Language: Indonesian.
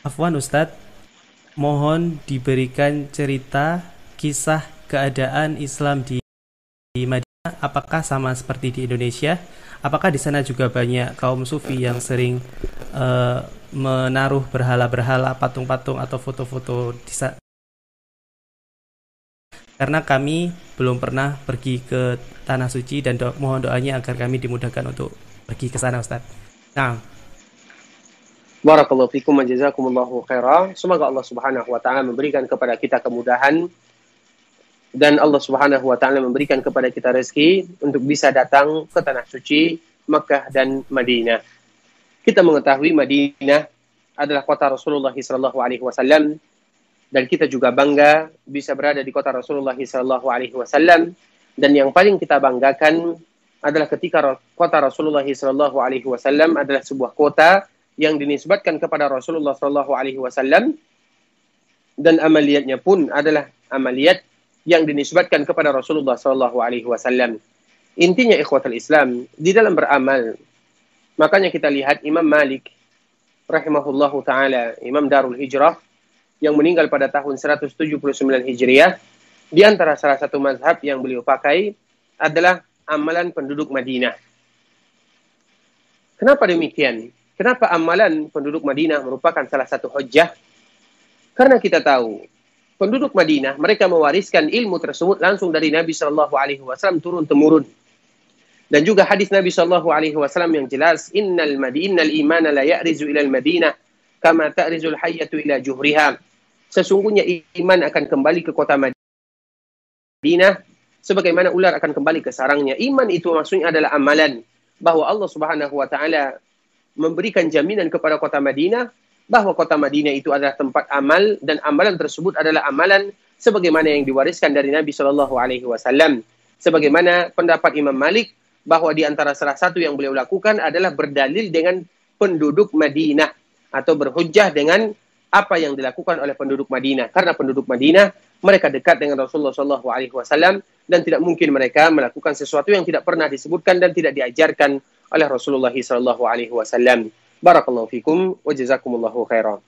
Afwan Ustadz, mohon diberikan cerita kisah keadaan Islam di, di Madinah. Apakah sama seperti di Indonesia? Apakah di sana juga banyak kaum sufi yang sering uh, menaruh berhala-berhala, patung-patung atau foto-foto di sana? Karena kami belum pernah pergi ke tanah suci dan do mohon doanya agar kami dimudahkan untuk pergi ke sana Ustaz. Nah, Barakallahu fikum wa jazakumullahu. Semoga Allah Subhanahu wa taala memberikan kepada kita kemudahan dan Allah Subhanahu wa taala memberikan kepada kita rezeki untuk bisa datang ke tanah suci Makkah dan Madinah. Kita mengetahui Madinah adalah kota Rasulullah sallallahu alaihi wasallam dan kita juga bangga bisa berada di kota Rasulullah sallallahu alaihi wasallam dan yang paling kita banggakan adalah ketika kota Rasulullah sallallahu alaihi wasallam adalah sebuah kota yang dinisbatkan kepada Rasulullah Shallallahu Alaihi Wasallam dan amaliyatnya pun adalah amaliyat yang dinisbatkan kepada Rasulullah Shallallahu Alaihi Wasallam. Intinya ikhwatul Islam di dalam beramal. Makanya kita lihat Imam Malik rahimahullahu taala, Imam Darul Hijrah yang meninggal pada tahun 179 Hijriah, di antara salah satu mazhab yang beliau pakai adalah amalan penduduk Madinah. Kenapa demikian? Kenapa amalan penduduk Madinah merupakan salah satu hujah? Karena kita tahu penduduk Madinah mereka mewariskan ilmu tersebut langsung dari Nabi Shallallahu Alaihi Wasallam turun temurun. Dan juga hadis Nabi Shallallahu Alaihi Wasallam yang jelas, Innal Madinal iman la ya'rizu ilal Madinah kama ta'rizul hayyatu ila juhriha. Sesungguhnya iman akan kembali ke kota Madinah sebagaimana ular akan kembali ke sarangnya. Iman itu maksudnya adalah amalan bahwa Allah Subhanahu wa taala memberikan jaminan kepada kota Madinah bahwa kota Madinah itu adalah tempat amal dan amalan tersebut adalah amalan sebagaimana yang diwariskan dari Nabi Shallallahu Alaihi Wasallam. Sebagaimana pendapat Imam Malik bahwa di antara salah satu yang beliau lakukan adalah berdalil dengan penduduk Madinah atau berhujjah dengan apa yang dilakukan oleh penduduk Madinah karena penduduk Madinah mereka dekat dengan Rasulullah Shallallahu Alaihi Wasallam dan tidak mungkin mereka melakukan sesuatu yang tidak pernah disebutkan dan tidak diajarkan oleh Rasulullah wasallam. Barakallahu fikum wa jazakumullahu khairan.